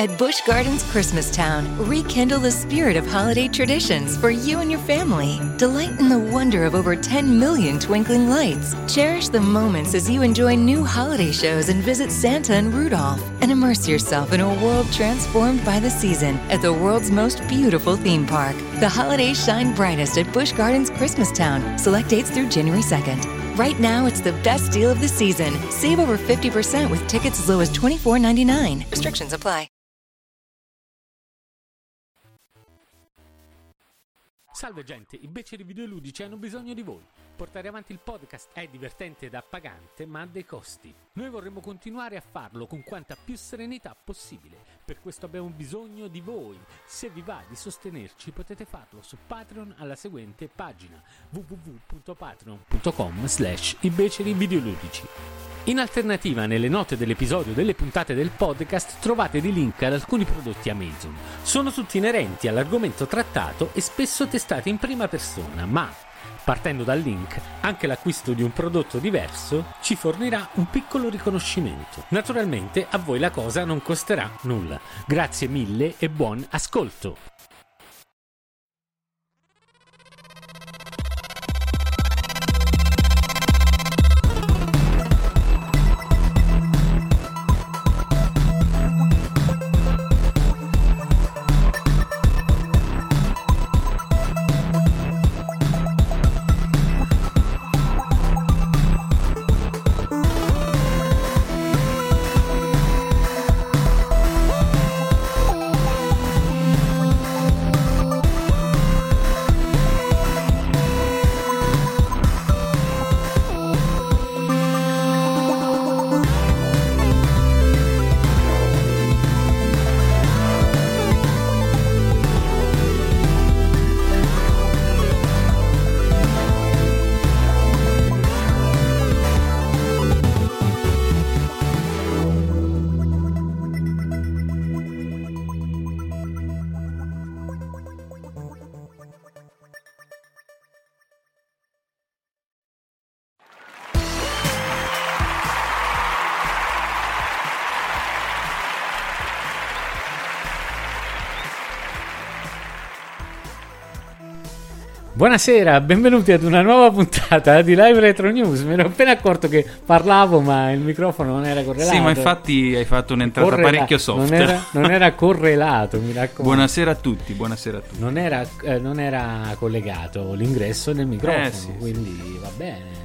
At Busch Gardens Christmastown, rekindle the spirit of holiday traditions for you and your family. Delight in the wonder of over 10 million twinkling lights. Cherish the moments as you enjoy new holiday shows and visit Santa and Rudolph. And immerse yourself in a world transformed by the season at the world's most beautiful theme park. The holidays shine brightest at Busch Gardens Christmastown. Select dates through January 2nd. Right now, it's the best deal of the season. Save over 50% with tickets as low as $24.99. Restrictions apply. Salve gente, i beceri videoludici hanno bisogno di voi. Portare avanti il podcast è divertente ed appagante, ma ha dei costi. Noi vorremmo continuare a farlo con quanta più serenità possibile. Per questo abbiamo bisogno di voi. Se vi va di sostenerci potete farlo su Patreon alla seguente pagina www.patreon.com slash i beceri videoludici. In alternativa, nelle note dell'episodio delle puntate del podcast trovate dei link ad alcuni prodotti Amazon. Sono tutti inerenti all'argomento trattato e spesso testati in prima persona, ma partendo dal link, anche l'acquisto di un prodotto diverso ci fornirà un piccolo riconoscimento. Naturalmente a voi la cosa non costerà nulla. Grazie mille e buon ascolto! Buonasera, benvenuti ad una nuova puntata di Live Retro News. Mi ero appena accorto che parlavo, ma il microfono non era correlato. Sì, ma infatti hai fatto un'entrata Correla- parecchio soft. Non era, non era correlato, mi raccomando. Buonasera a tutti, buonasera a tutti. Non era, eh, non era collegato l'ingresso nel microfono, Eh, sì, sì. quindi va bene.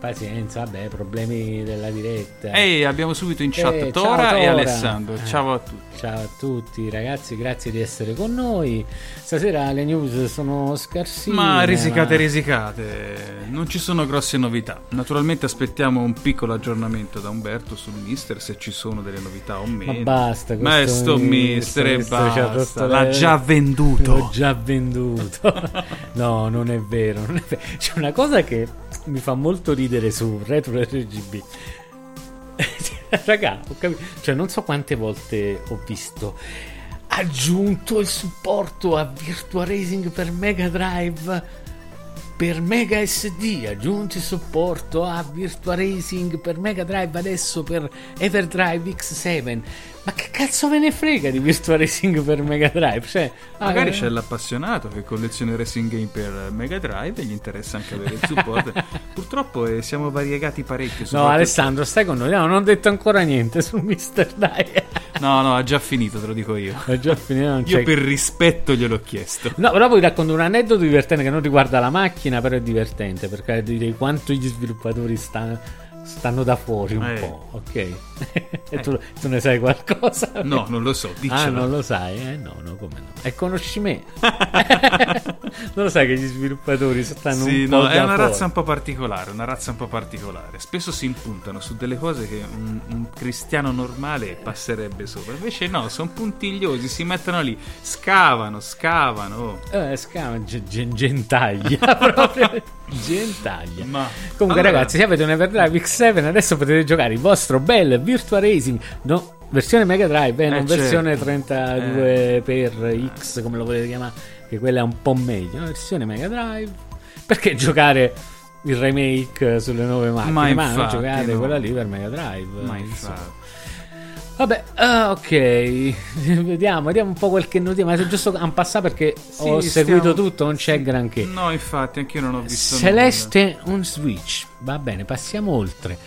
Pazienza, vabbè, problemi della diretta. Ehi, abbiamo subito in chat Eh, ciao, Tora e Tora. Alessandro. Eh. Ciao a tutti. Ciao a tutti ragazzi, grazie di essere con noi. Stasera le news sono scarsine. Ma risicate, ma- risicate, non ci sono grosse novità. Naturalmente aspettiamo un piccolo aggiornamento da Umberto sul mister, se ci sono delle novità o meno. Ma basta, Ma questo sto mister e basta, l'ha le- già venduto. L'ho già venduto. no, non è vero, non è vero. C'è una cosa che mi fa molto ridere su Retro RGB. Raga, ho capito. Cioè, non so quante volte ho visto. Aggiunto il supporto a Virtua Racing per Mega Drive. Per Mega SD aggiungi supporto a Virtua Racing per Mega Drive adesso per Everdrive X7. Ma che cazzo ve ne frega di Virtua Racing per Mega Drive? Cioè, Magari ah, c'è l'appassionato che colleziona racing game per Mega Drive e gli interessa anche avere il supporto. Purtroppo eh, siamo variegati parecchio. No, Alessandro, stai con noi. No, non ho detto ancora niente su Mister Dai. No, no, ha già finito, te lo dico io. È già finito. non Io c'è- per rispetto gliel'ho chiesto. No, però poi racconto un aneddoto divertente che non riguarda la macchina, però è divertente perché direi quanto gli sviluppatori stanno, stanno da fuori un Eh. po', ok? e tu, tu ne sai qualcosa? No, non lo so, Ah, diccelo. non lo sai? Eh, no, no, come no? E conosci me. non lo sai che gli sviluppatori stanno Sì, un po' no, è una fuori. razza un po' particolare, una razza un po' particolare. Spesso si impuntano su delle cose che un, un cristiano normale passerebbe sopra. Invece no, sono puntigliosi, si mettono lì, scavano, scavano. oh. Eh, scama, ge- ge- gentaglia proprio gentaglia. Ma Comunque, allora- ragazzi, se avete un Everdrive X7, adesso potete giocare il vostro bel Virtua Racing. No, versione Mega Drive, eh, non certo. versione 32 per X, come lo volete chiamare, che quella è un po' meglio. Una versione Mega Drive. Perché giocare il remake sulle nuove macchine? Ma Ma, non infatti, giocate no. quella lì per Mega Drive. Ma infatti. Vabbè, ah, ok, vediamo, vediamo un po' quel che notizia, ma è giusto un passato perché Sì, ho stiamo- seguito tutto, non c'è granché. No, infatti, anch'io non ho visto Celeste on Switch, va bene, passiamo oltre.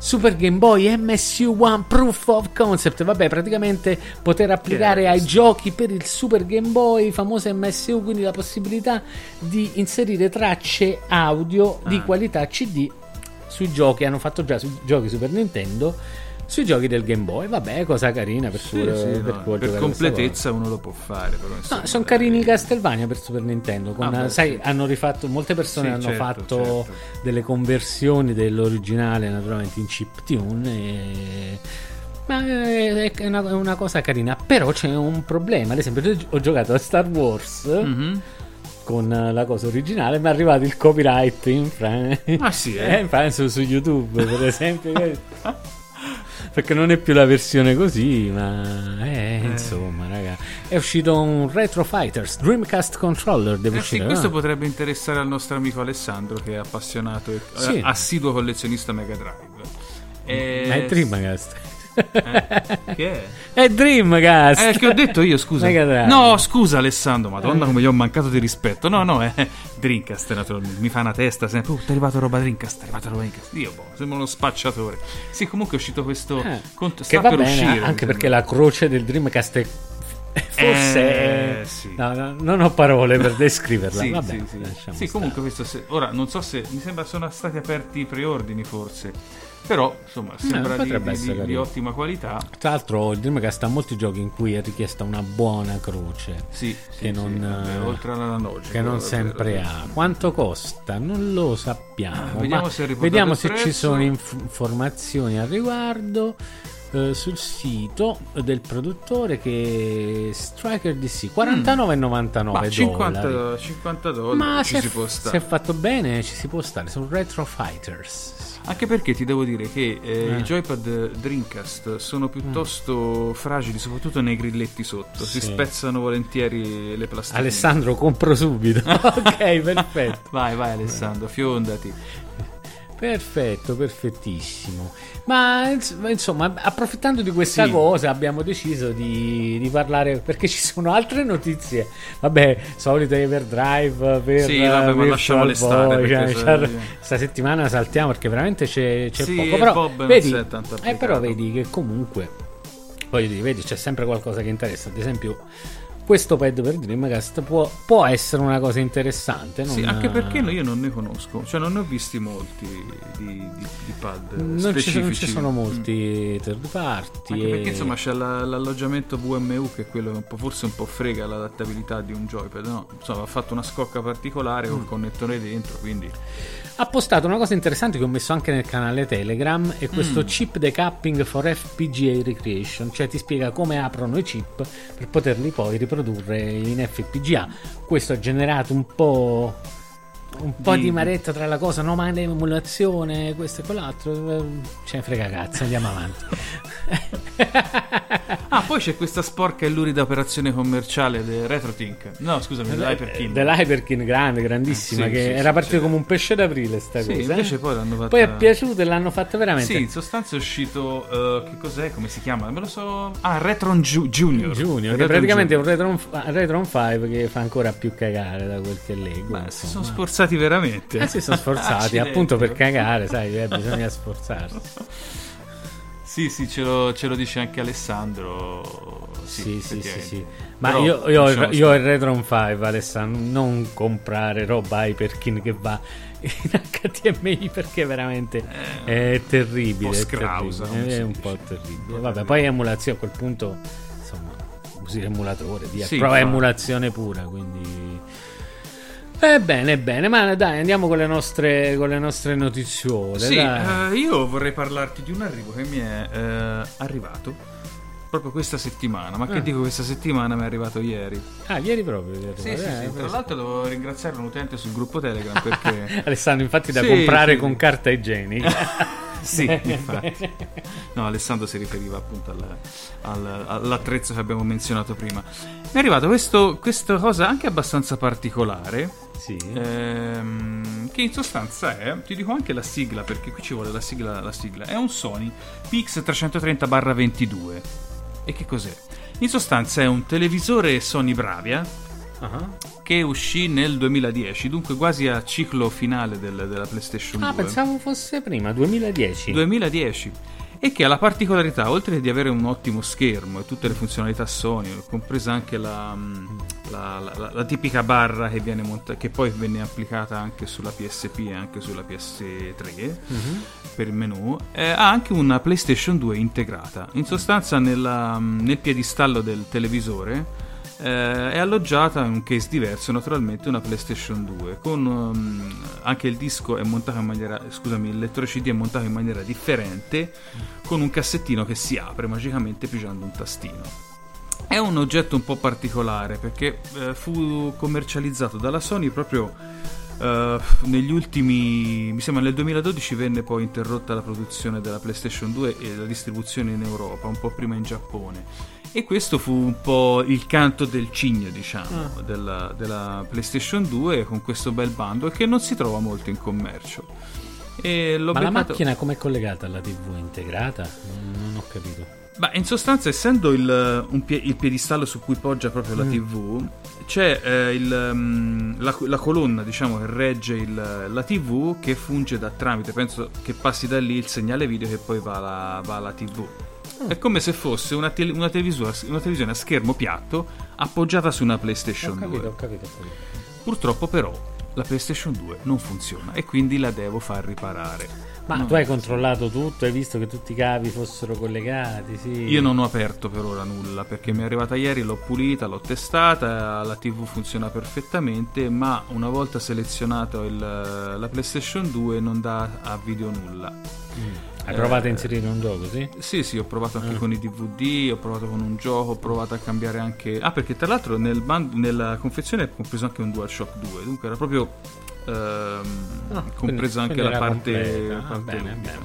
Super Game Boy MSU One Proof of Concept, vabbè, praticamente poter applicare ai giochi per il Super Game Boy, famoso MSU, quindi la possibilità di inserire tracce audio di Ah. qualità CD sui giochi, hanno fatto già sui giochi Super Nintendo, sui giochi del Game Boy, vabbè, cosa carina per, Sì, cui- sì, per no, per completezza uno lo può fare. Però, No, sono dai. carini i Castlevania per Super Nintendo. Con, Ah, beh, sai, sì. hanno rifatto. Molte persone hanno certo, fatto certo. delle conversioni dell'originale, naturalmente in chiptune. E... Ma è è una, è una cosa carina. Però c'è un problema. Ad esempio, io ho giocato a Star Wars Mhm. con la cosa originale. Mi è arrivato il copyright in Francia. Ah, sì, eh? in Francia su YouTube, per esempio. Perché non è più la versione così, ma eh, insomma, raga. È uscito un Retro Fighters Dreamcast Controller. Deve Eh sì, uscire, questo no? potrebbe interessare al nostro amico Alessandro che è appassionato e Sì. eh, assiduo collezionista Mega Drive. E- è Dreamcast. Eh, che è? È Dreamcast. Eh, che ho detto io, scusa. No, scusa Alessandro, madonna come gli ho mancato di rispetto. No, no, è Dreamcast naturalmente. Mi fa una testa sempre. Uh, ti è arrivato roba Dreamcast, è arrivata roba Dreamcast. Io, boh, sembra uno spacciatore. Sì, comunque è uscito questo... Eh, cont- che va per bene, uscire. anche perché la croce del Dreamcast è. Forse. Eh, sì. No, no, non ho parole per descriverla. Sì, Vabbè, sì, sì. Sì, comunque questo se- ora non so se mi sembra sono stati aperti i preordini forse. Però insomma sembra di, potrebbe di- di- di ottima qualità. Tra l'altro, il Dreamcast ha molti giochi in cui è richiesta una buona croce. Sì, sì, Che sì, non, vabbè, eh, oltre all'analogico. Che non sempre davvero. ha. Quanto costa? Non lo sappiamo. Vediamo ma se vediamo se ci sono inf- informazioni al riguardo. eh, sul sito del produttore che Striker DC 49,99 Ma dollari 50, 50 dollari ma ci se, si può se stare. è fatto bene ci si può stare su Retro Fighters Anche perché ti devo dire che eh, Eh. i joypad Dreamcast sono piuttosto fragili, soprattutto nei grilletti sotto. Si Mm. Sì. spezzano volentieri le plastiche. Alessandro compro subito ok perfetto Vai, vai Alessandro, fiondati. Perfetto, perfettissimo. Ma ins- ma, insomma, approfittando di questa Sì. cosa, abbiamo deciso di, di parlare perché ci sono altre notizie. Vabbè, solito Everdrive per Sì, vabbè, ma Virtual lasciamole stare, perché cioè, se- sta settimana saltiamo perché veramente c'è, c'è Sì, poco. Però, Bob non vedi, è tanto eh, però vedi che comunque, voglio dire, vedi, c'è sempre qualcosa che interessa. Ad esempio, questo pad per Dreamcast può, può essere una cosa interessante. Sì, non- anche perché io non ne conosco, cioè non ne ho visti molti di, di- di pad non ci, non ci sono Mm. molti third party. Anche e- perché insomma c'è la- l'alloggiamento VMU che è quello che un forse un po' frega l'adattabilità di un joypad, no? Insomma ha fatto una scocca particolare Mm. col connettore dentro, quindi ha postato una cosa interessante che ho messo anche nel canale Telegram è questo Mm. chip decapping for FPGA recreation cioè ti spiega come aprono i chip per poterli poi riprodurre in FPGA questo ha generato un po' un po' Di- maretta tra la cosa no ma l'emulazione questo e quell'altro eh, ce ne frega cazzo andiamo avanti Ah, poi c'è questa sporca e lurida operazione commerciale del RetroTink. No, scusami, dell'Hyperkin. dell'Hyperkin grande grandissima Eh, sì, che sì, era sì, partita come un pesce d'aprile sta cosa eh. invece poi l'hanno fatta poi è piaciuta e l'hanno fatta veramente Sì, in sostanza è uscito eh, che cos'è? Come si chiama? Me lo so. Ah, Retron Ju- Junior. Junior, che Retron praticamente è un Junior. Retron, Retron 5 che fa ancora più cagare da quel che leggo. Ma si sono sforzati veramente. Eh, si sono sforzati Accidenti. appunto per cagare, sai, eh, bisogna sforzarsi. Sì, sì, ce lo, ce lo dice anche Alessandro. Sì, Sì, sì, sì, sì. Ma Però, io, io, ho il- lasciamo io il. Retron 5, Alessandro, non comprare roba Hyperkin che va in HDMI perché veramente è terribile. un po' è scrausa, terribile, come si È un po' terribile. Vabbè, poi emulazione a quel punto, insomma, usi l'emulatore, via. Sì, però è infatti. emulazione pura, quindi... Eh bene, bene, ma dai, andiamo con le nostre, con le nostre notiziole. Sì, eh, io vorrei parlarti di un arrivo che mi è eh, arrivato proprio questa settimana. Ma che Ah. dico questa settimana? Mi è arrivato ieri. Ah, ieri proprio. ieri Sì, sì, eh, sì. Tra l'altro devo ringraziare un utente sul gruppo Telegram perché. Alessandro, infatti, da comprare con carta igienica. sì, infatti. No, Alessandro si riferiva appunto al- al- all'attrezzo che abbiamo menzionato prima. Mi è arrivato questo, questa cosa anche abbastanza particolare Sì. ehm, che in sostanza è, ti dico anche la sigla perché qui ci vuole la sigla, la sigla. è un Sony PX330-22. E che cos'è? In sostanza è un televisore Sony Bravia Ah. che uscì nel 2010, dunque quasi a ciclo finale del- della PlayStation Ah, 2. pensavo fosse prima, 2010. 2010 e che ha la particolarità, oltre di avere un ottimo schermo e tutte le funzionalità Sony, compresa anche la, mm, la- la- la- tipica barra che, viene monta- che poi venne applicata anche sulla PSP e anche sulla PS3 Mhm. per il menu, eh, ha anche una PlayStation 2 integrata. In sostanza nella- mm, nel piedistallo del televisore eh, è alloggiata in un case diverso, naturalmente una PlayStation 2, con um, anche il disco è montato in maniera, scusami, il lettore CD è montato in maniera differente, con un cassettino che si apre magicamente pigiando un tastino. È un oggetto un po' particolare perché eh, fu commercializzato dalla Sony proprio eh, negli ultimi, mi sembra nel 2012 venne poi interrotta la produzione della PlayStation 2 e la distribuzione in Europa, un po' prima in Giappone. E questo fu un po' il canto del cigno, diciamo, della, della PlayStation 2 con questo bel bundle che non si trova molto in commercio. E l'ho Ma la beccato- macchina com'è collegata alla TV? Integrata? Non, ho capito. Beh, in sostanza, essendo il, un pie- il piedistallo su cui poggia proprio la Mm. TV, c'è eh, il, mm, la, la colonna diciamo, che regge il- la TV che funge da tramite. Penso che passi da lì il segnale video che poi va alla, va alla TV. È come se fosse una, tele- una una televisione a schermo piatto appoggiata su una Ho PlayStation 2. capito, ho capito, ho capito. Purtroppo, però, la PlayStation 2 non funziona e quindi la devo far riparare. Ma No. tu hai controllato tutto, hai visto che tutti i cavi fossero collegati, sì. Io non ho aperto per ora nulla perché mi è arrivata ieri, l'ho pulita, l'ho testata, la TV funziona perfettamente, ma una volta selezionato il- la PlayStation 2 non dà a video nulla. Mm. Hai provato a inserire un gioco, sì? Sì, sì, ho provato anche Ah. con i DVD, ho provato con un gioco, ho provato a cambiare anche... Ah, perché tra l'altro nel band- nella confezione è compreso anche un DualShock 2, dunque era proprio ehm, Ah, compresa anche la parte... la Ah, parte bene, bene, bene.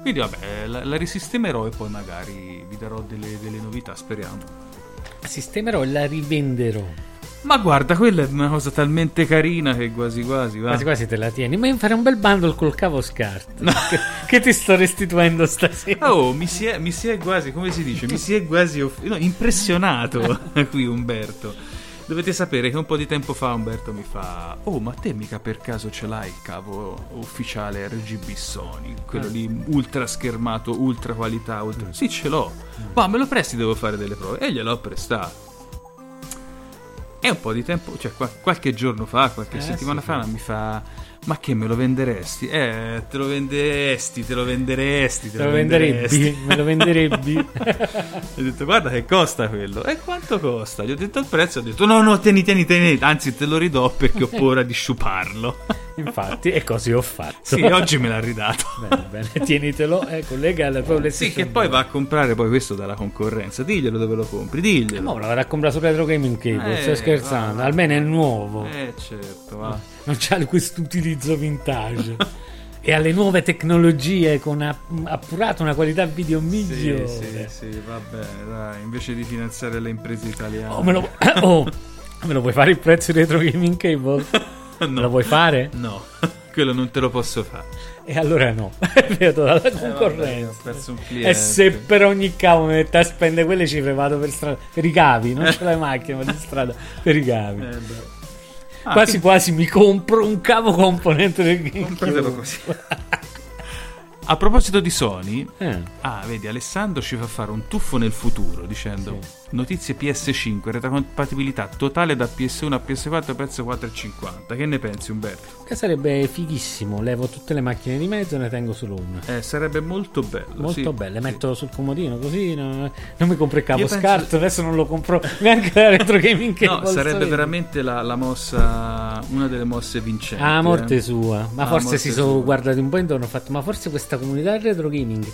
Quindi vabbè, la, la risistemerò e poi magari vi darò delle, delle novità, speriamo. Sistemerò e la rivenderò. Ma guarda, quella è una cosa talmente carina che quasi quasi va. Quasi quasi te la tieni. Ma io farei un bel bundle col cavo SCART. che, che ti sto restituendo stasera. Oh, mi si, è, mi si è quasi, come si dice, mi si è quasi off- no, impressionato qui Umberto. Dovete sapere che un po' di tempo fa Umberto mi fa Oh, ma te mica per caso ce l'hai il cavo ufficiale RGB Sony? Quello Ah. lì ultra schermato, ultra qualità, ultra... Sì, ce l'ho. Ma me lo presti, devo fare delle prove. E gliel'ho prestato. E un po' di tempo, cioè qua- qualche giorno fa, qualche Eh, settimana sì, fa, sì. mi fa: Ma che me lo venderesti? Eh, te lo venderesti, te lo venderesti, te Te lo venderebbi. Me lo venderebbi. ho detto, guarda che costa quello. E quanto costa? Gli ho detto il prezzo, ho detto, no, no, tieni, tieni, tieni. Anzi, te lo ridò perché ho paura di sciuparlo. Infatti, e così ho fatto. sì, oggi me l'ha ridato. Bene, bene, tienitelo, eh, collega alla tua Sì, che poi 2. va a comprare poi questo dalla concorrenza. Diglielo dove lo compri, Ma diglielo. ora vado a comprare su Retro Gaming Cable, Eh, sto scherzando, va. almeno è nuovo. Eh, certo, va. Non c'ha questo utilizzo vintage. e alle nuove tecnologie con app- appurato una qualità video Sì, migliore. sì, sì, va bene, dai. Invece di finanziare le imprese italiane. Oh, me lo, oh, me lo vuoi fare il prezzo di Retro Gaming Cable? Me lo no, vuoi fare? no, quello non te lo posso fare. E allora no, vedo dalla Eh, vabbè, concorrenza. ho perso un cliente. e se per ogni cavo mi mette a spendere quelle cifre vado per strada per i cavi, non ce l'hai macchina, ma di strada per i cavi. Eh. Ah, quasi quasi mi compro un cavo componente del Compratelo GameCube. così. A proposito di Sony, Eh, ah, vedi, Alessandro ci fa fare un tuffo nel futuro dicendo notizie PS5, retrocompatibilità totale da PS1 a PS4 prezzo 4,50. Che ne pensi, Umberto? che sarebbe fighissimo, levo tutte le macchine di mezzo e ne tengo solo una. Eh, sarebbe molto bello. Molto sì, belle, sì. metto sul comodino così no- non mi compro il cavo Io penso- scarto, adesso non lo compro neanche la retro gaming No, cable, sarebbe solito. veramente la, la mossa, una delle mosse vincenti. Ah, morte eh. sua. Ma Ah, forse si sono guardati un po' intorno e hanno fatto, ma forse questa comunità del retro gaming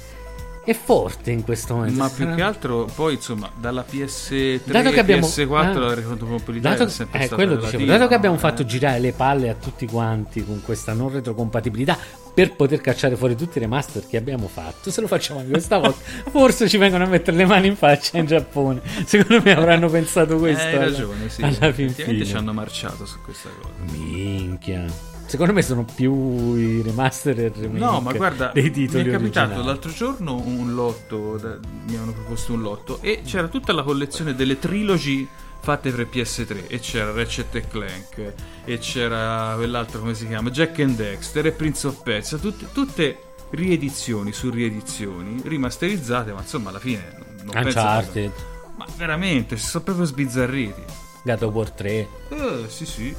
è forte in questo momento. Ma più che altro, poi insomma, dalla PS3 Dato che abbiamo- PS4 ah. la retrocompatibilità Dato, è sempre eh, stata quello dicevo, dato che abbiamo no? fatto Eh. girare le palle a tutti quanti con questa non retrocompatibilità per poter cacciare fuori tutti i remaster che abbiamo fatto, se lo facciamo anche questa volta, forse ci vengono a mettere le mani in faccia in Giappone. Secondo me avranno pensato questo. Eh, hai alla- ragione, sì. Alla fin fine. ci hanno marciato su questa cosa. Minchia. Secondo me sono più i remaster e remake No, ma guarda, dei titoli mi è capitato originali. l'altro giorno un lotto, da- mi hanno proposto un lotto e c'era tutta la collezione delle trilogy fatte per PS3 e c'era Ratchet e Clank e c'era quell'altro come si chiama Jack and Dexter e Prince of Persia tutte, tutte riedizioni su riedizioni rimasterizzate ma insomma alla fine non penso Uncharted, che- ma veramente si sono proprio sbizzarriti of War 3. eh sì sì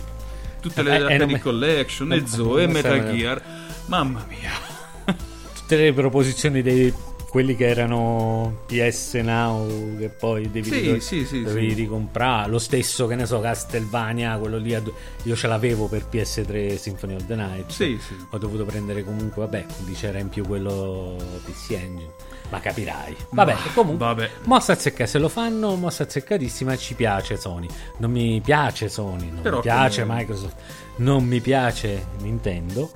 tutte Eh, le eh, Arcade me- Collection e Zoe e Metal. Gear mamma mia tutte le proposizioni dei quelli che erano PS Now che poi devi, Sì, ricor- sì, sì, dovevi sì. ricomprare lo stesso che ne so Castlevania quello lì a du- io ce l'avevo per PS3 Symphony of the Night Sì, sì. ho dovuto prendere comunque vabbè quindi c'era in più quello PC Engine ma capirai vabbè comunque vabbè. mossa azzecca se lo fanno mossa azzeccatissima ci piace Sony non mi piace Sony non Però mi piace come- Microsoft non mi piace Nintendo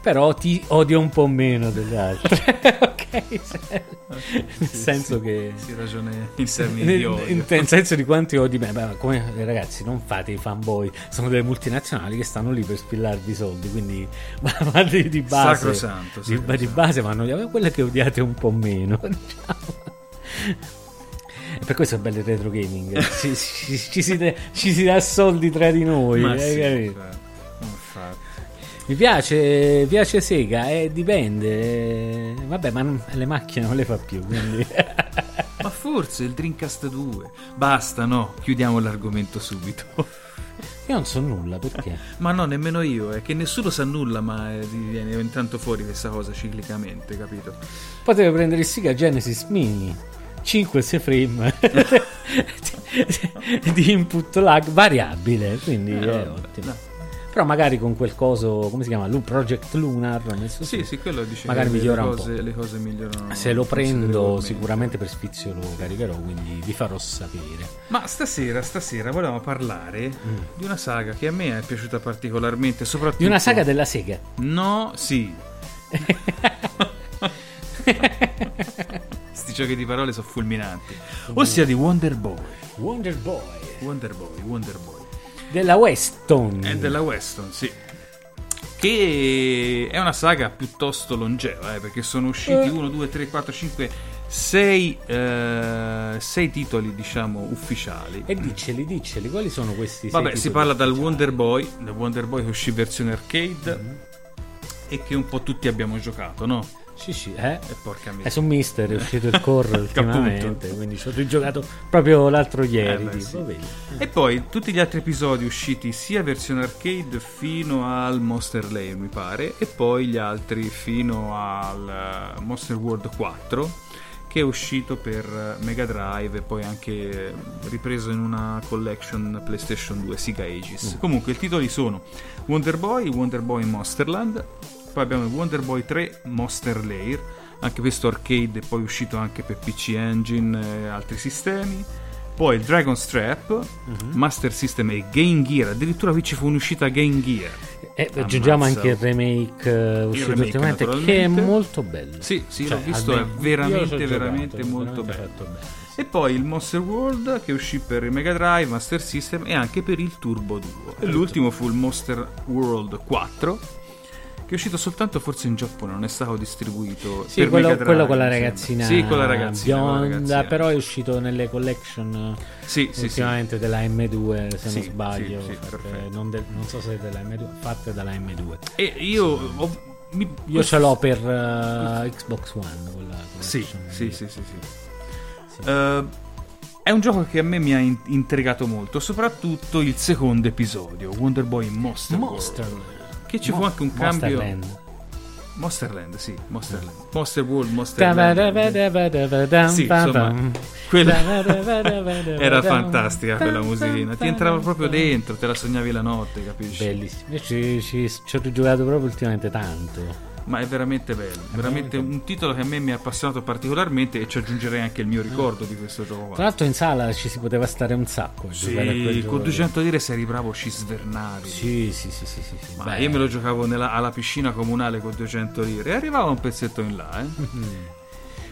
però ti odio un po' meno delle altre. Nel senso che. si ragiona in termini di odio. in- nel senso di quanti odi me, beh, come ragazzi, non fate i fanboy, sono delle multinazionali che stanno lì per spillarvi i soldi. Quindi, ma, ma di, di base, Sacrosanto, di, sacrosanto. di base vanno quelle che odiate un po' meno. Diciamo. Per questo è bello il retro gaming. ci, ci- ci si, dà- ci si dà soldi tra di noi. Ma hai sì, capito? Mi piace, piace Sega, eh, dipende. Vabbè, ma non- le macchine non le fa più, quindi... Ma forse il Dreamcast 2. Basta, no, chiudiamo l'argomento subito. Io non so nulla, perché? ma no, nemmeno io, è che nessuno sa nulla, ma eh, viene ogni tanto fuori questa cosa ciclicamente, capito? Potevo prendere il Sega Genesis Mini 5 frame di- input lag variabile, quindi Eh, è ottimo. no. Però magari con quel coso, come si chiama? Lu- Project Lunar messo Sì, sì, quello dice Magari che le migliora un cose, po'. le cose migliorano. Se lo prendo sicuramente per sfizio lo caricherò, quindi vi farò sapere. Ma stasera, stasera volevamo parlare di una saga che a me è piaciuta particolarmente, soprattutto... Mm. Di una saga della Sega. No, sì. Sti giochi di parole sono fulminanti. Ossia di Wonder Boy. Wonder Boy. Wonder Boy, Wonder Boy. Della Weston. È della Weston, sì. Che è una saga piuttosto longeva, eh, perché sono usciti 1, 2, 3, 4, 5, 6 titoli, diciamo, ufficiali. E dicceli, dicceli, quali sono questi? sei Vabbè, si parla dal ufficiali? Wonder Boy, del Wonder Boy che uscì versione arcade Mhm. e che un po' tutti abbiamo giocato, no? Sì, sì, eh. E porca È miseria. su Mister, è uscito il core ultimamente, quindi ci ho rigiocato proprio l'altro ieri. Eh, beh, sì. E poi tutti gli altri episodi usciti sia versione arcade fino al Monster Lane, mi pare, e poi gli altri fino al eh, Monster World 4 che è uscito per eh, Mega Drive e poi anche ripreso in una collection PlayStation 2 Sega Aegis. Comunque i titoli sono Wonder Boy, Wonder Boy Monsterland, poi abbiamo Wonder Boy 3 Monster Lair, anche questo arcade poi uscito anche per PC Engine e altri sistemi. Poi il Dragon Strap, Master System e Game Gear, addirittura qui ci fu un'uscita Game Gear. E aggiungiamo anche il remake eh, uscito remake, ultimamente, che è molto bello. Sì, sì, Cioè, l'ho visto, è veramente, giocato, veramente è molto veramente bello. sì. E poi il Monster World che uscì per il Mega Drive, Master System e anche per il Turbo Duo. E l'ultimo fu il Monster World 4 che è uscito soltanto forse in Giappone, non è stato distribuito Sì, per quello, quello con la ragazzina, Sì, con la ragazzina, la bionda, ragazzina. però è uscito nelle collection Sì, sì, sì. ultimamente della M2, se non sbaglio, non, del- non so se è della M2, fatte dalla M2. E io ho- mi- Io ce l'ho per eh, Xbox One, quella Sì, sì, sì, sì, sì. Sì. Eh, è un gioco che a me mi ha in- intrigato molto, soprattutto il secondo episodio, Wonder Boy Monster, Monster World, che ci fu anche un cambio Monsterland. Monsterland, sì, Monsterland. Monster World, Monsterland. Sì, insomma, insomma, quella era fantastica quella musichina. Ti entrava proprio dentro, te la sognavi la notte, capisci? Bellissimo. Io ci, ci- ci ho rigiocato proprio ultimamente tanto. Ma è veramente bello, veramente un titolo che a me mi ha appassionato particolarmente e ci aggiungerei anche il mio ricordo di questo gioco. Tra l'altro in sala ci si poteva stare un sacco. Sì, con lì. 200 lire se eri bravo ci svernavi. Sì, sì, sì, sì, sì, sì. Ma Beh, io me lo giocavo nella- alla piscina comunale con 200 lire e arrivava un pezzetto in là, eh.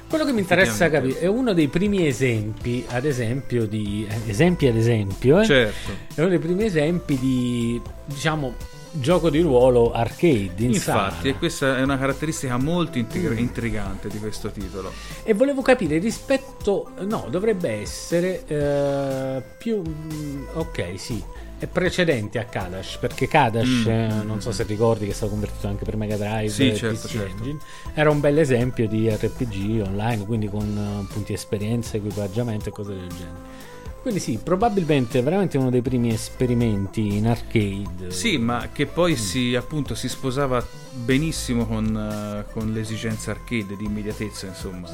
Quello che mi interessa capire è uno dei primi esempi, ad esempio, di. eh, esempi ad esempio, eh? Certo. È uno dei primi esempi di, diciamo, gioco di ruolo arcade in Infatti, sala. e questa è una caratteristica molto intriga- intrigante di questo titolo. E volevo capire rispetto. No, dovrebbe essere eh, più. mm, Ok, sì. È precedente a Kadash perché Kadash, Mm. eh, non so se ricordi che è stato convertito anche per Mega Drive Sì, certo, certo. Engine, era un bel esempio di RPG online, quindi con eh, punti esperienza, equipaggiamento e cose del genere. Quindi sì, probabilmente veramente uno dei primi esperimenti in arcade. Sì, ma che poi Mm. si, appunto, si sposava benissimo con, eh, con l'esigenza arcade di immediatezza, insomma.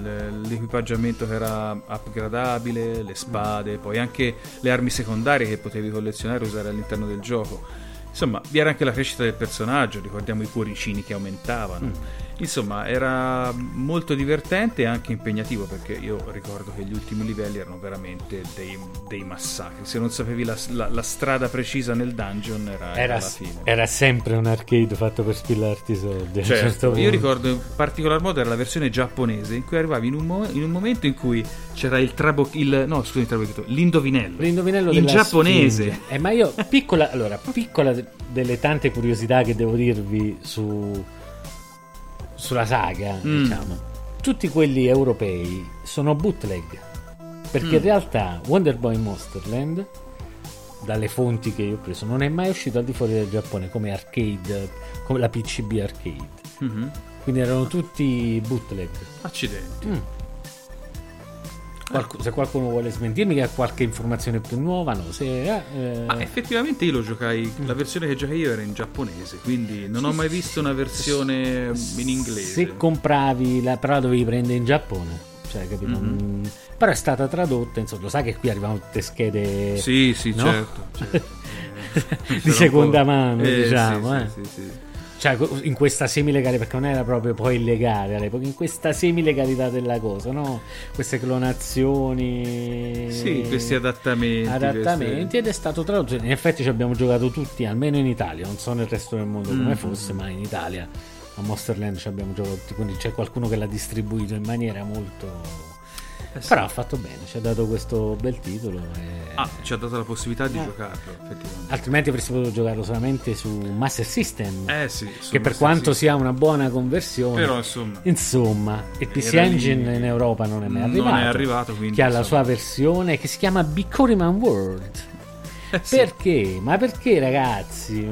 L- l'equipaggiamento che era upgradabile, le spade, poi anche le armi secondarie che potevi collezionare e usare all'interno del gioco. Insomma, vi era anche la crescita del personaggio, ricordiamo i cuoricini che aumentavano. Mm. Insomma, era molto divertente e anche impegnativo perché io ricordo che gli ultimi livelli erano veramente dei, dei massacri. Se non sapevi la, la- la strada precisa nel dungeon era, era Era, la fine. era sempre un arcade fatto per spillarti i soldi. Certo, certo io ricordo in particolar modo era la versione giapponese in cui arrivavi in un, mo- in un momento in cui c'era il trabo il no scusi il trabocchino, l'indovinello L'indovinello in giapponese. Eh, ma io, piccola, allora, piccola de- delle tante curiosità che devo dirvi su, sulla saga, Mm. diciamo. Tutti quelli europei sono bootleg. Perché Mm. in realtà Wonder Boy Monsterland, dalle fonti che io ho preso, non è mai uscito al di fuori del Giappone come arcade, come la PCB arcade. Mhm. Quindi erano tutti bootleg. accidenti Mm. Qualcu- se qualcuno vuole smentirmi che ha qualche informazione più nuova, no. Se, eh, eh, Ma effettivamente io lo giocai, la versione che giocai io era in giapponese, quindi non ho mai visto una versione in inglese. Se compravi, la, però la dovevi prendere in Giappone. Cioè, capito? Mhm. Mm, Però è stata tradotta, insomma, lo sai che qui arrivano tutte schede Sì, sì, No? certo. certo. Eh, Di seconda mano, Eh, diciamo, sì, eh. sì, sì, sì. Cioè, in questa semilegalità, perché non era proprio poi illegale all'epoca, in questa semilegalità della cosa, no? Queste clonazioni. Sì, questi adattamenti. adattamenti queste- ed è stato tradotto. In effetti ci abbiamo giocato tutti, almeno in Italia, non so nel resto del mondo come Mm. fosse, ma in Italia a Monsterland ci abbiamo giocato tutti, quindi c'è qualcuno che l'ha distribuito in maniera molto... Eh sì. Però ha fatto bene, ci ha dato questo bel titolo. e- Ah, ci ha dato la possibilità di Eh. giocarlo, effettivamente. Altrimenti avresti potuto giocarlo solamente su Master System, Eh sì, che insomma, per quanto sì. sia una buona conversione, Però insomma, Insomma, il PC Era lì- Engine in Europa non è mai non arrivato. è arrivato, quindi, che ha la insomma. sua versione che si chiama Bicoriman World. Eh sì. Perché? Ma perché ragazzi?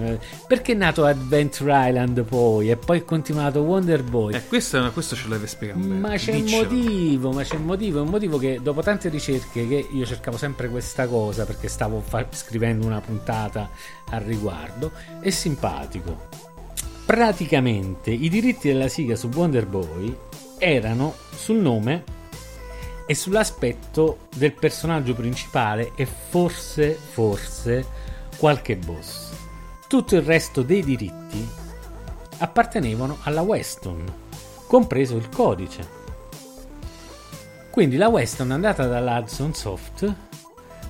Perché è nato Adventure Island poi e poi è continuato Wonder Boy? Eh, questo, questo ce l'hai spiegato. Ma c'è un Diccelo. motivo, ma c'è un motivo, un motivo che dopo tante ricerche che io cercavo sempre questa cosa perché stavo fa- scrivendo una puntata al riguardo, è simpatico. Praticamente i diritti della siga su Wonder Boy erano sul nome e sull'aspetto del personaggio principale e forse, forse qualche boss. Tutto il resto dei diritti appartenevano alla Weston, compreso il codice. Quindi la Weston è andata dalla Hudson Soft, ha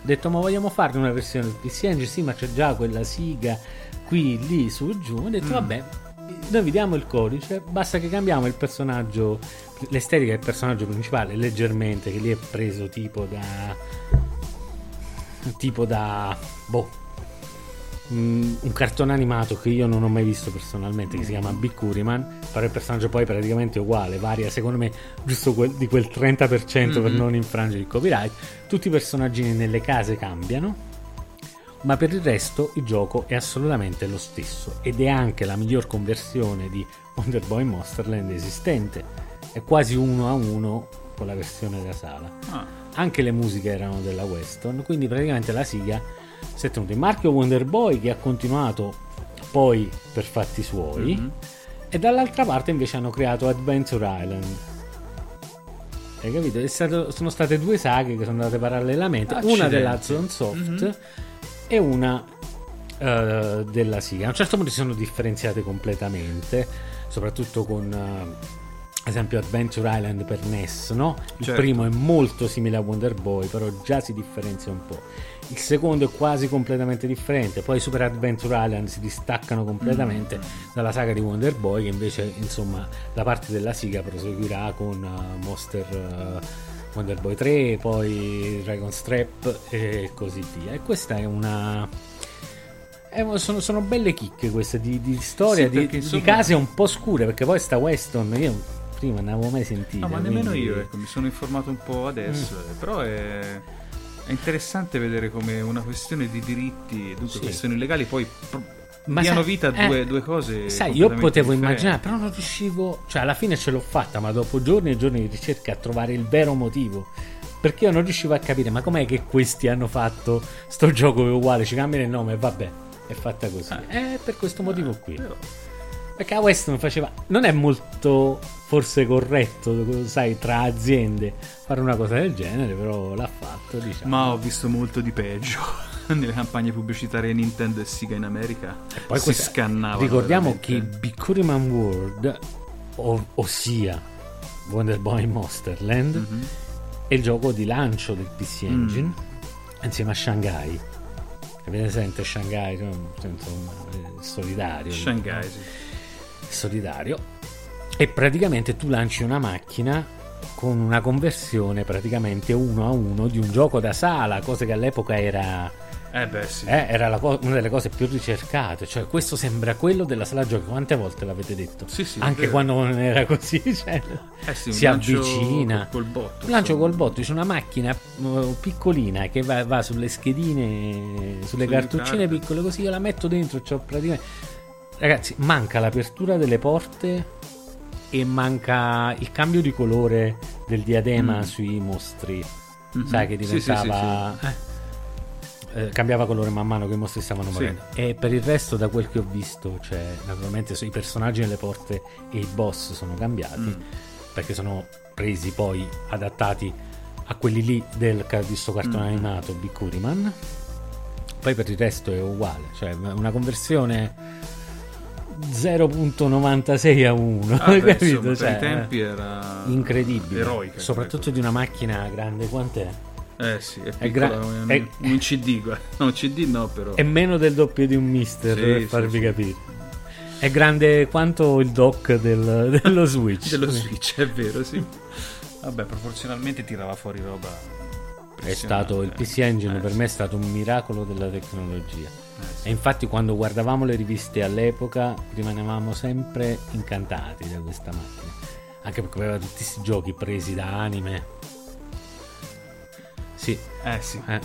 detto ma vogliamo farne una versione del PC Engine, sì ma c'è già quella siga qui, lì, su, giù, ha detto vabbè, noi vi diamo il codice, basta che cambiamo il personaggio, l'estetica del personaggio principale leggermente, che lì è preso tipo da... tipo da... boh, Mm, un cartone animato che io non ho mai visto personalmente che si chiama Bikuriman però il personaggio poi praticamente è uguale varia secondo me giusto quel- di quel 30% per Mhm. non infrangere il copyright. Tutti i personaggini nelle case cambiano ma per il resto il gioco è assolutamente lo stesso ed è anche la miglior conversione di Wonder Boy Monsterland esistente è quasi uno a uno con la versione da sala Ah, anche le musiche erano della Weston, quindi praticamente la siga si è tenuto il marchio Wonder Boy che ha continuato poi per fatti suoi mhm. e dall'altra parte invece hanno creato Adventure Island. Hai capito? Stato- sono state due saghe che sono andate parallelamente, una Accidenti. della Hudson Soft Mhm. E una eh, della Siga. A un certo punto si sono differenziate completamente. soprattutto con eh, ad esempio Adventure Island per NES, no? Il Certo. primo è molto simile a Wonder Boy, però già si differenzia un po'. Il secondo è quasi completamente differente, poi Super Adventure Island si distaccano completamente dalla saga di Wonder Boy, che invece, insomma, la parte della siga proseguirà con eh, Monster Wonder Boy 3, poi Dragon's Trap e così via. E questa è una eh, sono, sono belle chicche queste di, di storia, Sì, di, perché, di insomma- case un po' scure, perché poi sta Weston, io prima non avevo mai sentito. No, ma nemmeno quindi- io, ecco, mi sono informato un po' adesso, Mm. eh, però è, è interessante vedere come una questione di diritti, dunque Sì. questioni legali, poi Ma diano sai- vita a eh, due, due cose. Sai, io potevo differenti. immaginare, però non riuscivo, cioè alla fine ce l'ho fatta, ma dopo giorni e giorni di ricerca a trovare il vero motivo. Perché io non riuscivo a capire, ma com'è che questi hanno fatto sto gioco uguale, ci cambiano il nome e vabbè, è fatta così. È per questo motivo qui. Però- Perché a Weston faceva. Non è molto forse corretto, sai, tra aziende fare una cosa del genere, però l'ha fatto, diciamo. Ma ho visto molto di peggio. Nelle campagne pubblicitarie Nintendo e Sega in America Poi si questa- scannavano. Ricordiamo veramente. che Bikuriman World, o- ossia Wonder Boy Monsterland, Mhm. è il gioco di lancio del PC Mm. Engine insieme a Shanghai. Avete presente Shanghai? no? Insomma, è solidario. Shanghai, sì. solidario e praticamente tu lanci una macchina con una conversione praticamente uno a uno di un gioco da sala, cosa che all'epoca era, Eh beh, sì. eh, era co- una delle cose più ricercate. Cioè, questo sembra quello della sala giochi. Quante volte l'avete detto? Sì, sì, Anche quando non era così. cioè, Eh sì, si avvicina. col botto, Un lancio insomma. col botto. C'è una macchina eh, piccolina che va, va sulle schedine, sulle Sulle cartuccine carte. piccole così. Io la metto dentro. C'ho praticamente. Ragazzi, manca l'apertura delle porte e manca il cambio di colore del diadema Mm. sui mostri. Mhm. Sai che Sì, sì, sì, diventava. eh, eh, cambiava colore man mano che i mostri stavano Sì. morendo. E per il resto, da quel che ho visto, cioè, naturalmente i personaggi nelle porte e i boss sono cambiati Mm. perché sono presi poi adattati a quelli lì del di sto cartone Mm. animato Bikuriman. Poi per il resto è uguale, cioè una conversione 0.96 a 1, Ah, beh, capito? insomma, Cioè, i tempi era incredibile, eroica. soprattutto di una macchina grande quant'è? Eh sì, è, È gra- piccola come è- un, CD, guarda. No, un CD no, però. È meno del doppio di un mister Sì, per farvi sì. capire. È grande quanto il dock del- dello Switch. dello Switch, è vero, sì. Vabbè, proporzionalmente tirava fuori roba. È stato il PC Engine Eh, per me è stato un miracolo della tecnologia. Eh, sì. E infatti quando guardavamo le riviste all'epoca rimanevamo sempre incantati da questa macchina. Anche perché aveva tutti questi giochi presi da anime. Sì, Eh sì. eh,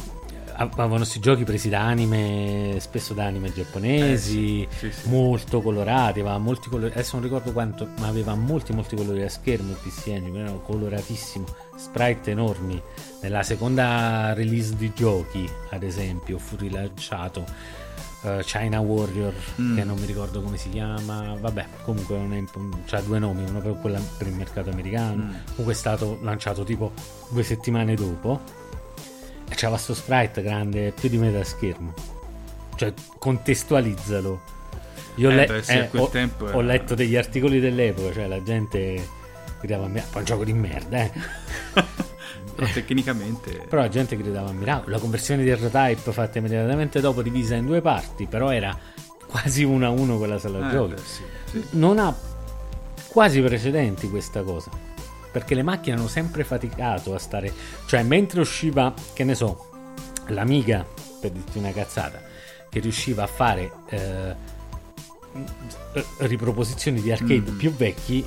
avevano questi giochi presi da anime, spesso da anime giapponesi, Eh, sì, sì, molto colorati, aveva molti colori, adesso non ricordo quanto, ma aveva molti molti colori a schermo il PC Engine, coloratissimo, sprite enormi. Nella seconda release di giochi, ad esempio, fu rilanciato eh, China Warrior, Mm. che non mi ricordo come si chiama, vabbè, comunque c'ha due nomi, uno per, per il mercato americano, Mm. comunque è stato lanciato tipo due settimane dopo c'era sto sprite grande più di metà schermo cioè contestualizzalo io ho, Eh le- eh, ho- era- ho letto degli articoli dell'epoca cioè la gente gridava a me un gioco di merda eh. Però tecnicamente. però la gente gridava a miracolo la conversione di R-Type fatta immediatamente dopo divisa in due parti però era quasi uno a uno con la sala Eh, giochi sì, sì. non ha quasi precedenti questa cosa. Perché le macchine hanno sempre faticato a stare. Cioè, mentre usciva, che ne so, l'Amiga, per dirti una cazzata, che riusciva a fare eh, riproposizioni di arcade Mm. più vecchi,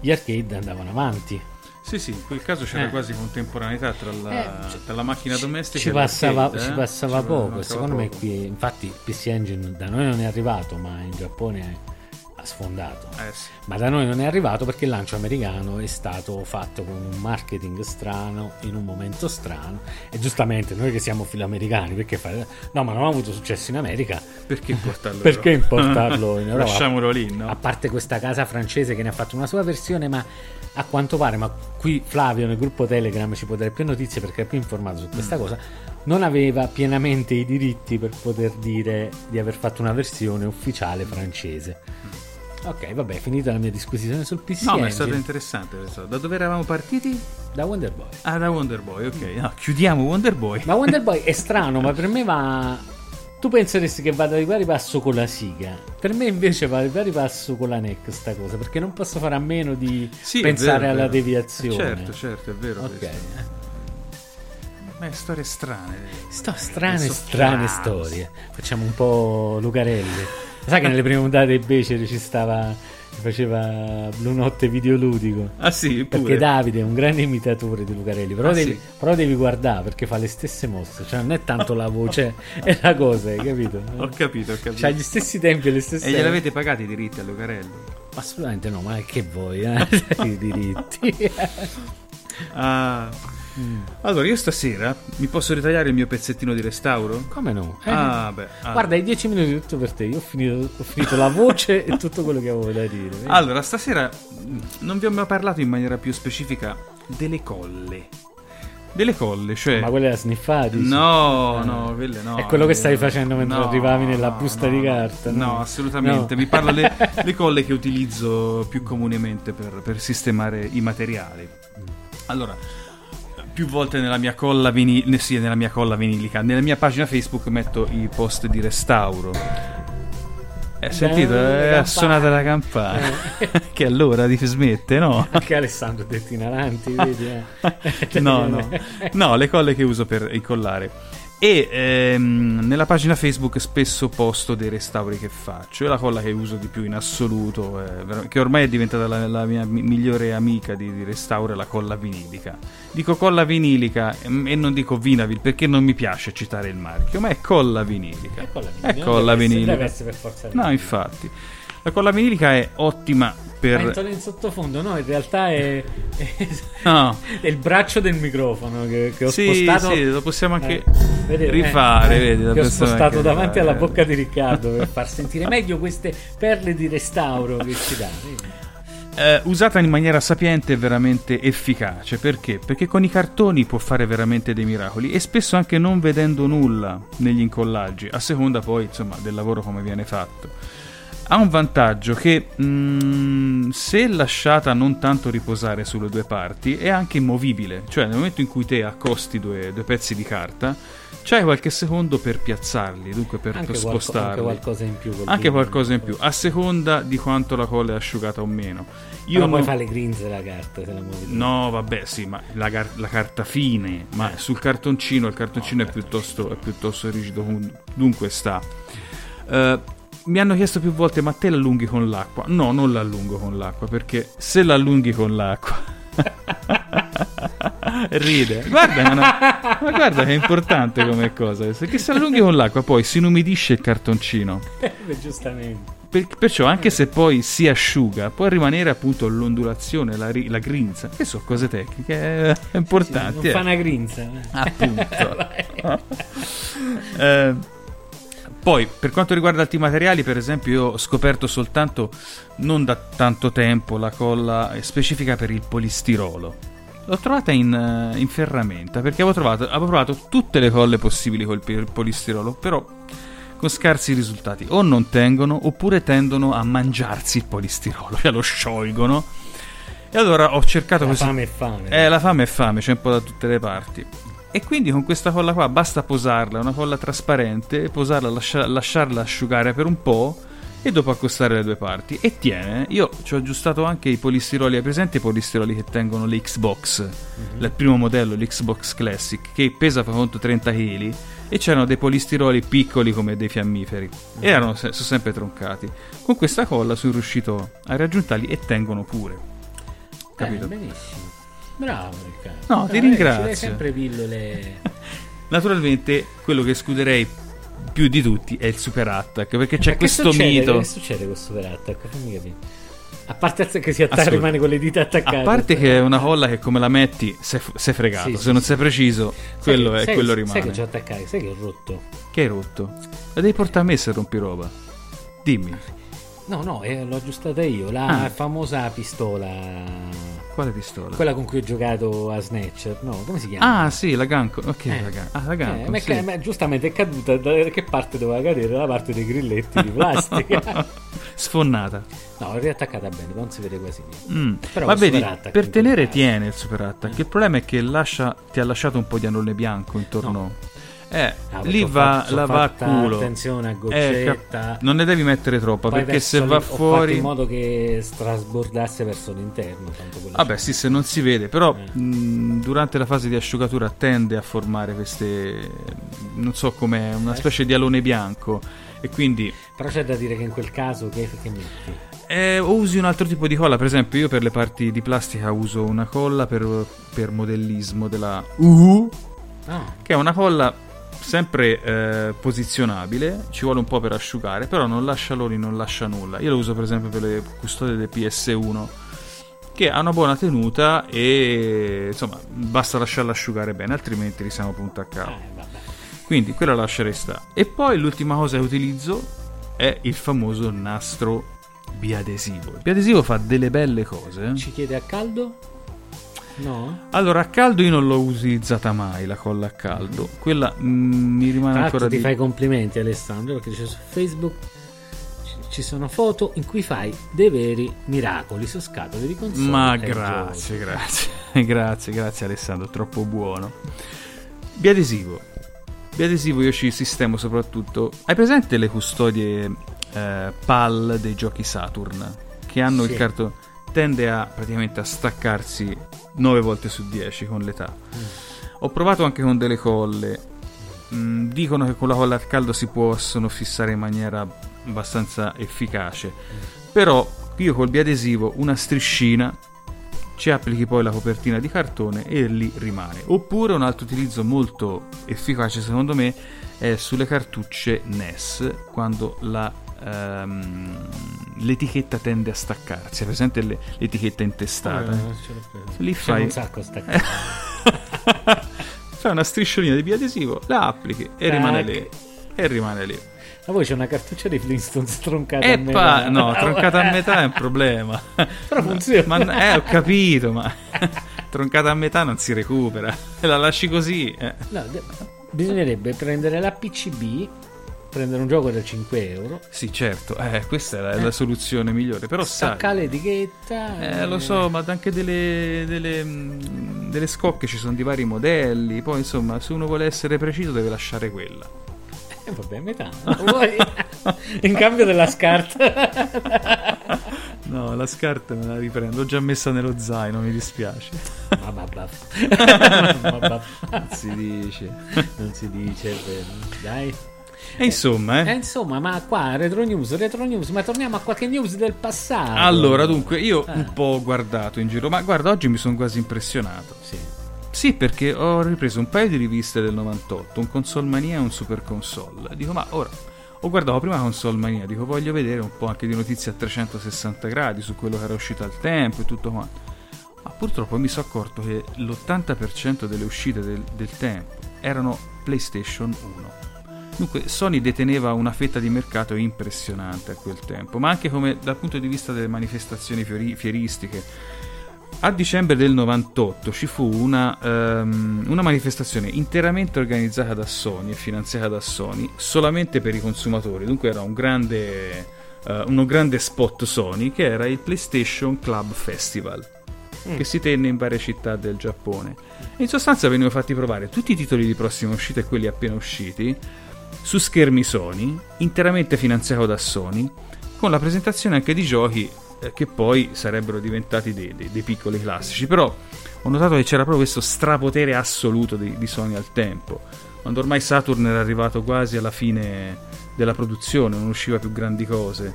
gli arcade andavano avanti. Sì, sì, in quel caso c'era Eh. quasi contemporaneità tra la, Eh, c- tra la macchina domestica ci e passava, ci eh? passava Ci poco. mancava Secondo me poco. qui, infatti, PC Engine da noi non è arrivato, ma in Giappone sfondato. Eh sì. Ma da noi non è arrivato perché il lancio americano è stato fatto con un marketing strano, in un momento strano. E giustamente noi che siamo filoamericani, perché fare... No, ma non ha avuto successo in America. Perché importarlo? Perché importarlo in Europa? Lasciamolo lì, no? A parte questa casa francese che ne ha fatto una sua versione, ma a quanto pare, ma qui Flavio nel gruppo Telegram ci può dare più notizie perché è più informato su Mm. questa cosa, non aveva pienamente i diritti per poter dire di aver fatto una versione ufficiale francese. Ok, vabbè, finita la mia disquisizione sul PC. No, ma è Engine. stato interessante. Da dove eravamo partiti? Da Wonder Boy. Ah, da Wonder Boy, ok. No, chiudiamo Wonder Boy. Ma Wonder Boy è strano, ma per me va. Tu penseresti che vada di pari passo con la siga. Per me invece va di pari passo con la NEC sta cosa, perché non posso fare a meno di Sì, pensare vero, alla vero. deviazione. Certo, certo, è vero. Ok. questo. Ma è storie strane. Sto strane, strane storie. Facciamo un po' Lucarelli. Sai che nelle prime puntate dei Beceri ci stava. faceva Blu Notte videoludico. Ah sì, Perché pure. Davide è un grande imitatore di Lucarelli, però, Ah, devi, sì? però devi guardare perché fa le stesse mosse, cioè non è tanto la voce, è la cosa, hai capito? Ho capito, ho capito. C'ha gli stessi tempi e le stesse E gliel'avete pagati i diritti a Lucarelli? Assolutamente no, ma che vuoi, eh? I diritti. Ah. Mm. Allora, io stasera mi posso ritagliare il mio pezzettino di restauro? Come no? Eh, Ah, beh. ah. Guarda, i dieci minuti tutto per te. Io ho finito, ho finito la voce e tutto quello che avevo da dire. vedi? Allora, stasera mh, non vi ho mai parlato in maniera più specifica delle colle. Delle colle, cioè... Ma quelle da sniffati? sì. No, Ah. no, quelle no. È quello che eh, stavi facendo mentre no, arrivavi nella busta no, di carta? No, assolutamente. No. Vi parlo le, le colle che utilizzo più comunemente per, per sistemare i materiali. Allora, più volte nella mia colla vinilica, sì, nella mia colla vinilica, nella mia pagina Facebook metto i post di restauro. Eh, sentito? campane. suonato la campana. Eh. che allora di smette, no? Anche Alessandro Dettinaranti, vedi? eh. no, no. No, le colle che uso per incollare. E ehm, nella pagina Facebook spesso posto dei restauri che faccio. E la colla che uso di più in assoluto, eh, che ormai è diventata la, la mia mi- migliore amica di, di restauro, è la colla vinilica. Dico colla vinilica ehm, e non dico Vinavil perché non mi piace citare il marchio, ma è colla vinilica. È colla È vinilica, colla non deve essere- vinilica. deve essere per forza No, infatti. La colla vinilica è ottima per... Pentole in sottofondo, no, in realtà è, è, No. è il braccio del microfono che, che ho Sì, spostato. sì, lo possiamo anche Eh, rifare, eh, vedi, che ho spostato davanti alla bocca di Riccardo per far sentire meglio queste perle di restauro che ci dà. vedi? Eh, usata in maniera sapiente è veramente efficace perché? Perché con i cartoni può fare veramente dei miracoli e spesso anche non vedendo nulla negli incollaggi, a seconda poi insomma del lavoro come viene fatto. Ha un vantaggio che mm, se lasciata non tanto riposare sulle due parti è anche immovibile, cioè nel momento in cui te accosti due, due pezzi di carta c'hai qualche secondo per piazzarli, dunque per, Anche, per qualco- spostarli. anche qualcosa in più. Anche qualcosa in più, a seconda di quanto la colla è asciugata o meno. Io poi non- fa le grinze la carta se la muovi. No, vabbè, sì, ma la, car- la carta fine, ma sul cartoncino il cartoncino è, piuttosto, è piuttosto rigido, dunque sta. Eh, mi hanno chiesto più volte, ma te l'allunghi con l'acqua? No, non l'allungo con l'acqua, perché se l'allunghi con l'acqua... Ride, guarda, ma, no- ma guarda che è importante come cosa, perché se l'allunghi con l'acqua poi si inumidisce il cartoncino. Beh, giustamente. Per- perciò anche se poi si asciuga può rimanere appunto l'ondulazione, la, la grinza, che sono cose tecniche eh, importanti. non eh. fa una grinza. Appunto. Eh, poi, per quanto riguarda altri materiali, per esempio, io ho scoperto soltanto, non da tanto tempo, la colla specifica per il polistirolo. L'ho trovata in, eh, in ferramenta perché avevo, trovato, avevo provato tutte le colle possibili col polistirolo, però con scarsi risultati. O non tengono, oppure tendono a mangiarsi il polistirolo, cioè lo sciolgono. E allora ho cercato La così. fame è fame. Eh, la fame è fame, c'è un po' da tutte le parti. E quindi con questa colla qua basta posarla, è una colla trasparente, posarla, lascia- lasciarla asciugare per un po' e dopo accostare le due parti. E tiene, io ci ho aggiustato anche i polistiroli, hai presente i polistiroli che tengono le Xbox? Il primo modello, l'Xbox Classic, che pesa fa conto 30 kg e c'erano dei polistiroli piccoli come dei fiammiferi e erano sono sempre troncati. Con questa colla sono riuscito a raggiuntarli e tengono pure. Capito? Eh, benissimo. Bravo Riccardo. No, ti ringrazio. sempre pillole. Naturalmente quello che escluderei più di tutti è il super attack perché c'è questo succede? mito. Che succede con Super Attack? Fammi capire. A parte che si attacca, rimane con le dita attaccate. A parte che è una colla che come la metti sei, sei fregato, Sì, se sì, non sei preciso, quello, Sai è, che- quello sai, rimane. Sai che ci ho attaccato, sai che ho rotto. Che hai rotto? La devi portare a me se rompi roba. Dimmi, No, no, eh, l'ho aggiustata io. La Ah. famosa pistola. quale pistola? Quella con cui ho giocato a Snatcher. No, come si chiama? Ah, sì, la Ganco. Ok, Eh. la Ganco. Ah, la Eh, Ganco. è sì. ma giustamente è caduta da che parte doveva cadere? Dalla parte dei grilletti di plastica. sfonnata. No, è riattaccata bene, non si vede quasi niente. Mm. Però Ma vedi, per tenere tiene il super attack. Il problema è che lascia- ti ha lasciato un po' di anone bianco intorno. Eh, Ah, lì va, fatto- la va a culo. Attenzione a Eh, goccetta. cap- non ne devi mettere troppa Poi perché se va fuori. in modo che strasbordasse verso l'interno. Vabbè, c'è. sì, se non si vede, però Eh. mh, durante la fase di asciugatura tende a formare queste. non so come una Eh. specie di alone bianco. E quindi Però c'è da dire che in quel caso che, che metti? Eh, o usi un altro tipo di colla, per esempio io per le parti di plastica uso una colla per, per modellismo della UHU, Ah, che è una colla sempre eh, posizionabile, ci vuole un po' per asciugare, però non lascia loni, non lascia nulla. Io lo uso per esempio per le custodie del PS1, che ha una buona tenuta e insomma basta lasciarla asciugare bene, altrimenti risiamo punto a capo. eh. Quindi quella lascerei sta. E poi l'ultima cosa che utilizzo è il famoso nastro biadesivo. Il biadesivo fa delle belle cose. Ci chiede a caldo? No? Allora, a caldo io non l'ho utilizzata mai, la colla a caldo. Quella mm, mi rimane Tra ancora l'altro ti di... fai complimenti Alessandro perché dice su Facebook ci- sono foto in cui fai dei veri miracoli su scatole di console. Ma grazie, grazie. grazie, grazie Alessandro, troppo buono. Biadesivo. Biadesivo io ci sistemo soprattutto... Hai presente le custodie eh, PAL dei giochi Saturn? Che hanno Sì. il cartone... Tende a praticamente a staccarsi 9 volte su 10 con l'età. Mm. Ho provato anche con delle colle. Mm, dicono che con la colla a caldo si possono fissare in maniera abbastanza efficace. Però io col biadesivo una striscina ci applichi poi la copertina di cartone e lì rimane. Oppure un altro utilizzo molto efficace secondo me è sulle cartucce NES quando la, ehm, l'etichetta tende a staccarsi. È presente le- l'etichetta intestata? Preso. Lì fai- un sacco staccato. Fai una strisciolina di biadesivo, la applichi e rimane lì. E rimane lì. Ma poi c'è una cartuccia di Flintstones troncata E a metà. no, troncata a metà è un problema. Però funziona. Ma, eh, ho capito, ma troncata a metà non si recupera. La lasci così. eh. No, de- bisognerebbe prendere la PCB, prendere un gioco da 5 euro, Sì, certo, eh, questa è la, la soluzione migliore. Però sai, staccare l'etichetta. eh, lo so, ma anche delle, delle, mm, delle scocche ci sono di vari modelli. Poi, insomma, se uno vuole essere preciso, deve lasciare quella. Eh, vabbè, metà. In cambio della scarta. No, la scarta me la riprendo. L'ho già messa nello zaino, mi dispiace. Mamma baff. Non si dice. Non si dice. Dai. E insomma, Eh, eh. insomma, ma qua retro news, retro news, ma torniamo a qualche news del passato. Allora, dunque, io Eh. un po' ho guardato in giro, ma guarda, oggi mi sono quasi impressionato. Sì. Sì, perché ho ripreso un paio di riviste del 98, un Console Mania e un Super Console. Dico, ma ora ho guardato prima Console Mania, dico, voglio vedere un po' anche di notizie a 360 gradi su quello che era uscito al tempo e tutto quanto. Ma purtroppo mi sono accorto che l'80% delle uscite del, del tempo erano PlayStation 1. Dunque, Sony deteneva una fetta di mercato impressionante a quel tempo, ma anche come dal punto di vista delle manifestazioni fiori- fieristiche. A dicembre del 98 ci fu una, ehm, una manifestazione interamente organizzata da Sony e finanziata da Sony solamente per i consumatori, dunque era un grande, eh, uno grande spot Sony che era il PlayStation Club Festival che si tenne in varie città del Giappone. In sostanza venivano fatti provare tutti i titoli di prossima uscita e quelli appena usciti su schermi Sony, interamente finanziato da Sony, con la presentazione anche di giochi eh, che poi sarebbero diventati dei, dei- dei piccoli classici. Però ho notato che c'era proprio questo strapotere assoluto di, di Sony al tempo, quando ormai Saturn era arrivato quasi alla fine della produzione, non usciva più grandi cose.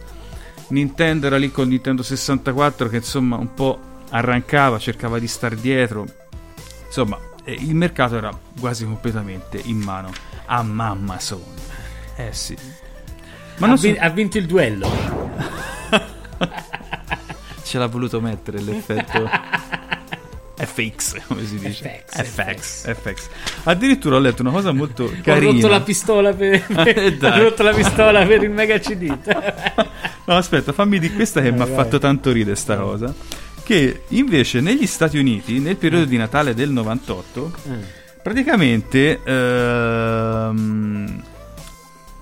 Nintendo era lì con Nintendo 64 che insomma un po' arrancava, cercava di star dietro. Insomma, eh, il mercato era quasi completamente in mano a mamma Sony. Eh sì. Ma ha, non so- vin- ha vinto il duello. ce l'ha voluto mettere l'effetto FX, come si dice? FX, FX, FX. Addirittura ho letto una cosa molto Ho carina. rotto la pistola per, Eh, dai. ho rotto la pistola per il mega CD. No, aspetta, fammi di questa che Vai, mi ha fatto tanto ridere sta cosa. Che invece negli Stati Uniti, nel periodo di Natale del 98, praticamente ehm,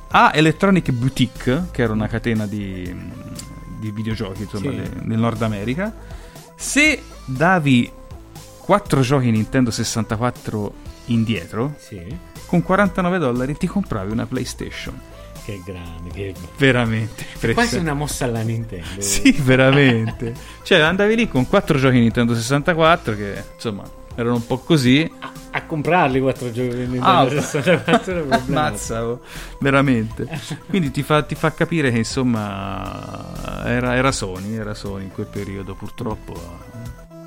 a Electronic Boutique, che era una catena di, di videogiochi insomma, Sì. de- nel Nord America. Se davi 4 giochi Nintendo 64 indietro, Sì, con 49 dollari ti compravi una PlayStation. Che grande, che Veramente. quasi una mossa alla Nintendo. Sì, veramente. cioè, andavi lì con 4 giochi Nintendo 64 che insomma erano un po' così. A, a comprarli quattro giochi Nintendo Ah, 64 era un problema. Ammazza, oh, veramente. Quindi ti fa, ti fa capire che insomma era, era Sony, era Sony in quel periodo purtroppo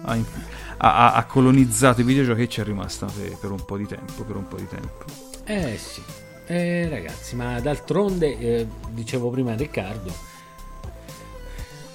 ha, ha- ha- ha colonizzato i videogiochi e ci è rimasta per, per un po' di tempo, per un po' di tempo. Eh sì, eh, ragazzi, ma d'altronde, eh, dicevo prima a Riccardo,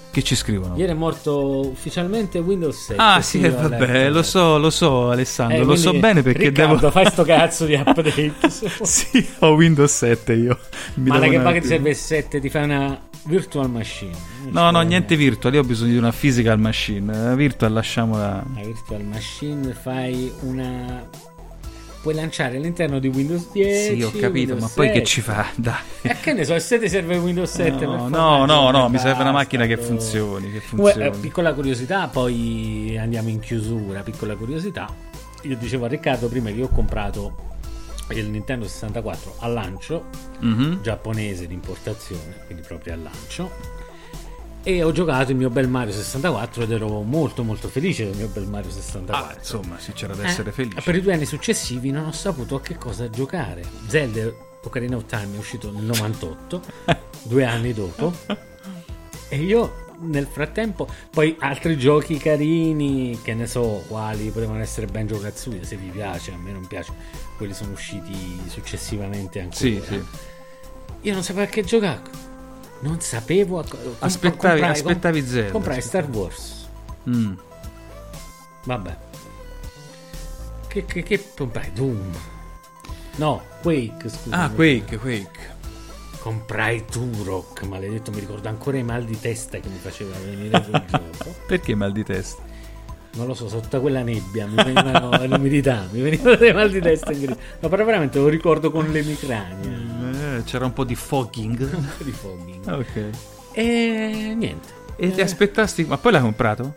Che ci scrivono? ieri è morto ufficialmente Windows 7. Ah sì, ho vabbè, lo so, lo so Alessandro, Eh, lo so bene perché Riccardo, devo... fai sto cazzo di update. sì, ho Windows 7 io. Mi ma devo che che ti serve il 7? Ti fai una virtual machine. Non No, no, niente virtual, io ho bisogno di una physical machine. La virtual lasciamola... Una virtual machine fai una... Puoi lanciare all'interno di Windows 10. Sì, ho capito, Windows ma poi che 7. ci fa? Dai. E che ne so, il 7 serve Windows 7 per No, no, no, no, mi serve una macchina che funzioni, che Uè, funzioni. eh, piccola curiosità, poi andiamo in chiusura. Piccola curiosità. Io dicevo a Riccardo prima che io ho comprato il Nintendo 64 al lancio, Mhm. giapponese di importazione, quindi proprio al lancio. E ho giocato il mio bel Mario 64 ed ero molto molto felice del mio bel Mario 64. Ah, insomma, sì, c'era da Eh, essere felice. Per i due anni successivi non ho saputo a che cosa giocare. Zelda Ocarina of Time è uscito nel 98, due anni dopo. E io nel frattempo, poi altri giochi carini, che ne so quali potevano essere Banjo Kazooie, se vi piace, a me non piace, quelli sono usciti successivamente ancora. Sì, sì. Io non sapevo a che giocare. Non sapevo a comp- Aspettavi, comprai- aspettavi Zelda. Comprai sì. Star Wars. Mm. Vabbè. Che, che, che comprai? Doom. No, Quake, scusa. Ah, Quake, Quake. Comprai Turok, maledetto, mi ricordo ancora i mal di testa che mi faceva venire quel gioco. Perché mal di testa? Non lo so, sotto quella nebbia mi venivano l'umidità, mi venivano dei mal di testa incredibili. No, però veramente lo ricordo con l'emicrania. Eh, c'era un po' di fogging. Un po' di fogging. ok. E niente. E ti aspettasti... Ma poi l'hai comprato?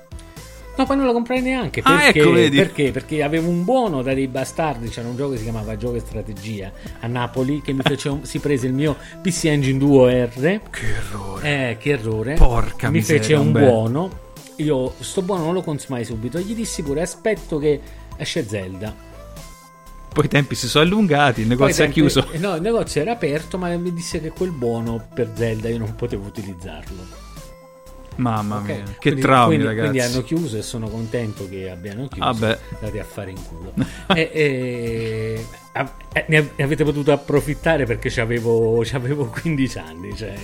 No, poi non lo comprai neanche. Ah, Perché? ecco, vedi. Perché? Perché avevo un buono da dei bastardi. C'era un gioco che si chiamava Gioco e Strategia a Napoli. Che mi fece un- si prese il mio PC Engine Duo R. Che errore. Eh, che errore. Porca Mi miseria, fece un beh. buono. Io sto buono non lo consumai subito. Gli dissi pure: aspetto che esce Zelda. Poi i tempi si sono allungati, il negozio è tempi- chiuso. eh, No, il negozio era aperto, ma mi disse che quel buono per Zelda io non potevo utilizzarlo. Mamma Ok? mia, che Quindi- traumi, quindi, ragazzi. Quindi hanno chiuso e sono contento che abbiano chiuso. Vabbè. Andate a fare in culo. e, e- ne av- ne avete potuto approfittare perché c'avevo 15 anni. Cioè,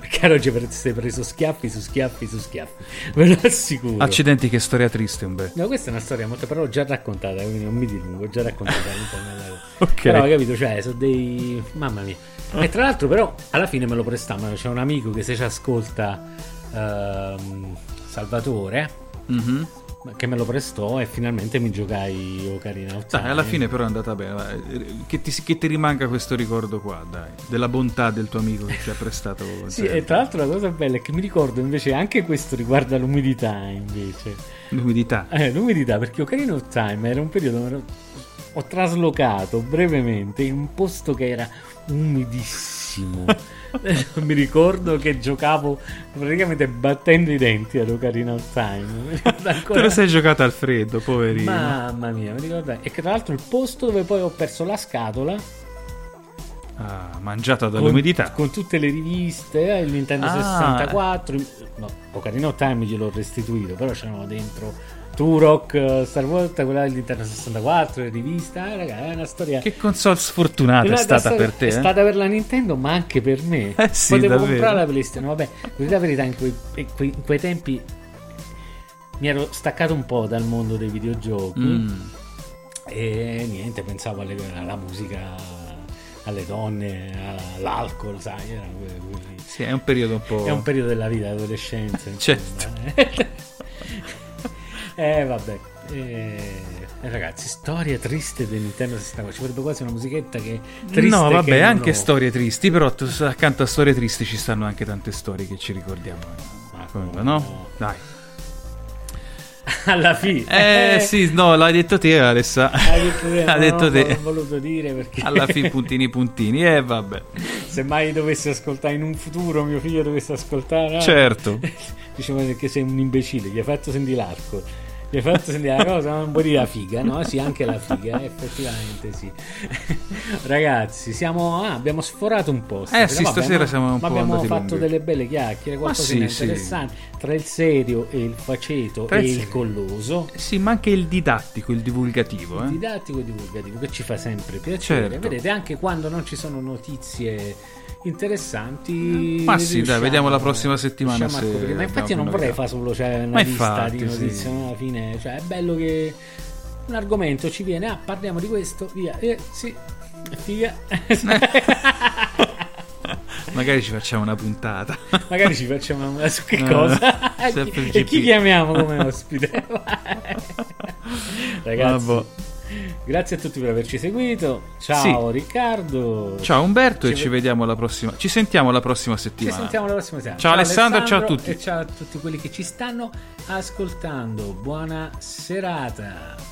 perché oggi avreste preso schiaffi su schiaffi su schiaffi. Ve lo assicuro. Accidenti, che storia triste, un beh. No, questa è una storia molto, però già raccontata, quindi non mi dilungo, già raccontata all'interno della- Ok. Però, capito, cioè, sono dei... Mamma mia. E tra l'altro, però, alla fine me lo prestamano. C'è un amico che se ci ascolta, ehm, Salvatore, Mhm. che me lo prestò e finalmente mi giocai Ocarina of Time. Dai, alla fine però è andata bene. vai. Che ti, che ti rimanga questo ricordo qua, dai. Della bontà del tuo amico che ti ha prestato. Sì, Zelda. e tra l'altro la cosa bella è che mi ricordo invece anche questo riguarda l'umidità invece. L'umidità. Eh, l'umidità, perché Ocarina of Time era un periodo dove ho traslocato brevemente in un posto che era umidissimo. Mi ricordo che giocavo praticamente battendo i denti ad Ocarina of Time. Ricordo Te ancora- lo sei giocato al freddo, poverino. Mamma mia, mi ricordo. E che tra l'altro il posto dove poi ho perso la scatola Ah, mangiato con, dall'umidità. con tutte le riviste, eh, il Nintendo Ah. 64. No, Ocarina of Time gliel'ho restituito, però c'erano dentro Turok, eh, Star Wars, quella del Nintendo 64, le riviste. Eh, raga, è una storia. Che console sfortunata è una stata storia- per te? È eh? stata per la Nintendo, ma anche per me. Eh sì, Potevo davvero. comprare la PlayStation. Vabbè, per la verità, in quei, in quei- tempi mi ero staccato un po' dal mondo dei videogiochi. Mm. E niente, pensavo alle- alla musica, alle donne, all'alcol, sai, que- quelli- Sì, è un periodo un po'. È un periodo della vita, adolescenza. Certo. eh, vabbè. Eh, ragazzi, storia triste del Nintendo 64. Ci vorrebbe quasi una musichetta che triste no, vabbè, anche ho. storie tristi, però accanto a storie tristi ci stanno anche tante storie che ci ricordiamo. quello, no? Dai. Alla fine. Eh sì, no, l'hai detto te, Alessa. Hai detto te, no, detto te. Non ho voluto dire perché Alla fine puntini puntini, e eh, vabbè. se mai dovessi ascoltare in un futuro mio figlio dovesse ascoltare, no? Certo. diciamo che sei un imbecille, gli hai fatto sentire l'arco. Gli hai fatto sentire la cosa, un po' di la figa, no? Sì, anche la figa, eh, effettivamente sì. Ragazzi, siamo, ah, abbiamo sforato un po'. Eh sì, stasera ma- siamo un ma po' abbiamo fatto lunghi. delle belle chiacchiere, qualcosina sì, sì. interessante. Tra il serio e il faceto Tra e il il colloso. Sì, ma anche il didattico, il divulgativo, eh. didattico e divulgativo che ci fa sempre piacere. Certo. Vedete, anche quando non ci sono notizie interessanti. Ma sì, dai, vediamo la prossima settimana se. Ma infatti non vorrei fare solo cioè, una Ma lista infatti, di sì. notizie, no? alla fine, cioè, è bello che un argomento ci viene, ah, parliamo di questo, via. Eh, sì, figa. Magari ci facciamo una puntata. Magari ci facciamo una su che No, cosa. no, il e chi chiamiamo come ospite? Ragazzi, Vabbè. grazie a tutti per averci seguito. Ciao Riccardo. Ciao Umberto e Ci ci ve- vediamo la prossima. Ci sentiamo la prossima Ci settimana. sentiamo la prossima settimana. Ciao Alessandro, ciao a tutti. E ciao a tutti quelli che ci stanno ascoltando. Buona serata.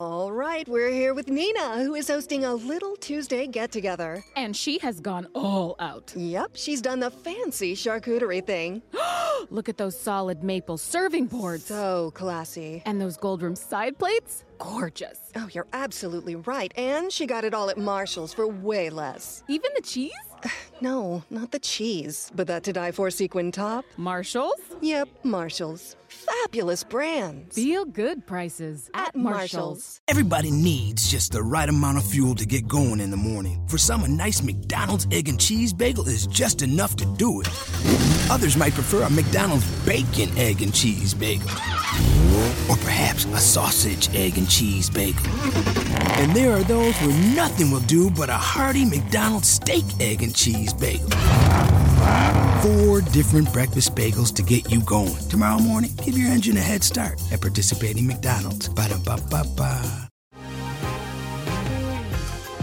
All right, we're here with Nina, who is hosting a little Tuesday get together. And she has gone all out. Yep, she's done the fancy charcuterie thing. Look at those solid maple serving boards. So classy. And those gold rim side plates? Gorgeous. Oh, you're absolutely right. And she got it all at Marshall's for way less. Even the cheese? No, not the cheese, but that to die for sequin top. Marshall's? Yep, Marshall's. Fabulous brands. Feel good prices at, Marshall's. Everybody needs just the right amount of fuel to get going in the morning. For some, a nice McDonald's egg and cheese bagel is just enough to do it. Others might prefer a McDonald's bacon, egg, and cheese bagel. Or perhaps a sausage, egg, and cheese bagel. And there are those where nothing will do but a hearty McDonald's steak, egg, and cheese bagel. Four different breakfast bagels to get you going. Tomorrow morning, give your engine a head start at participating McDonald's. Ba-da-ba-ba-ba.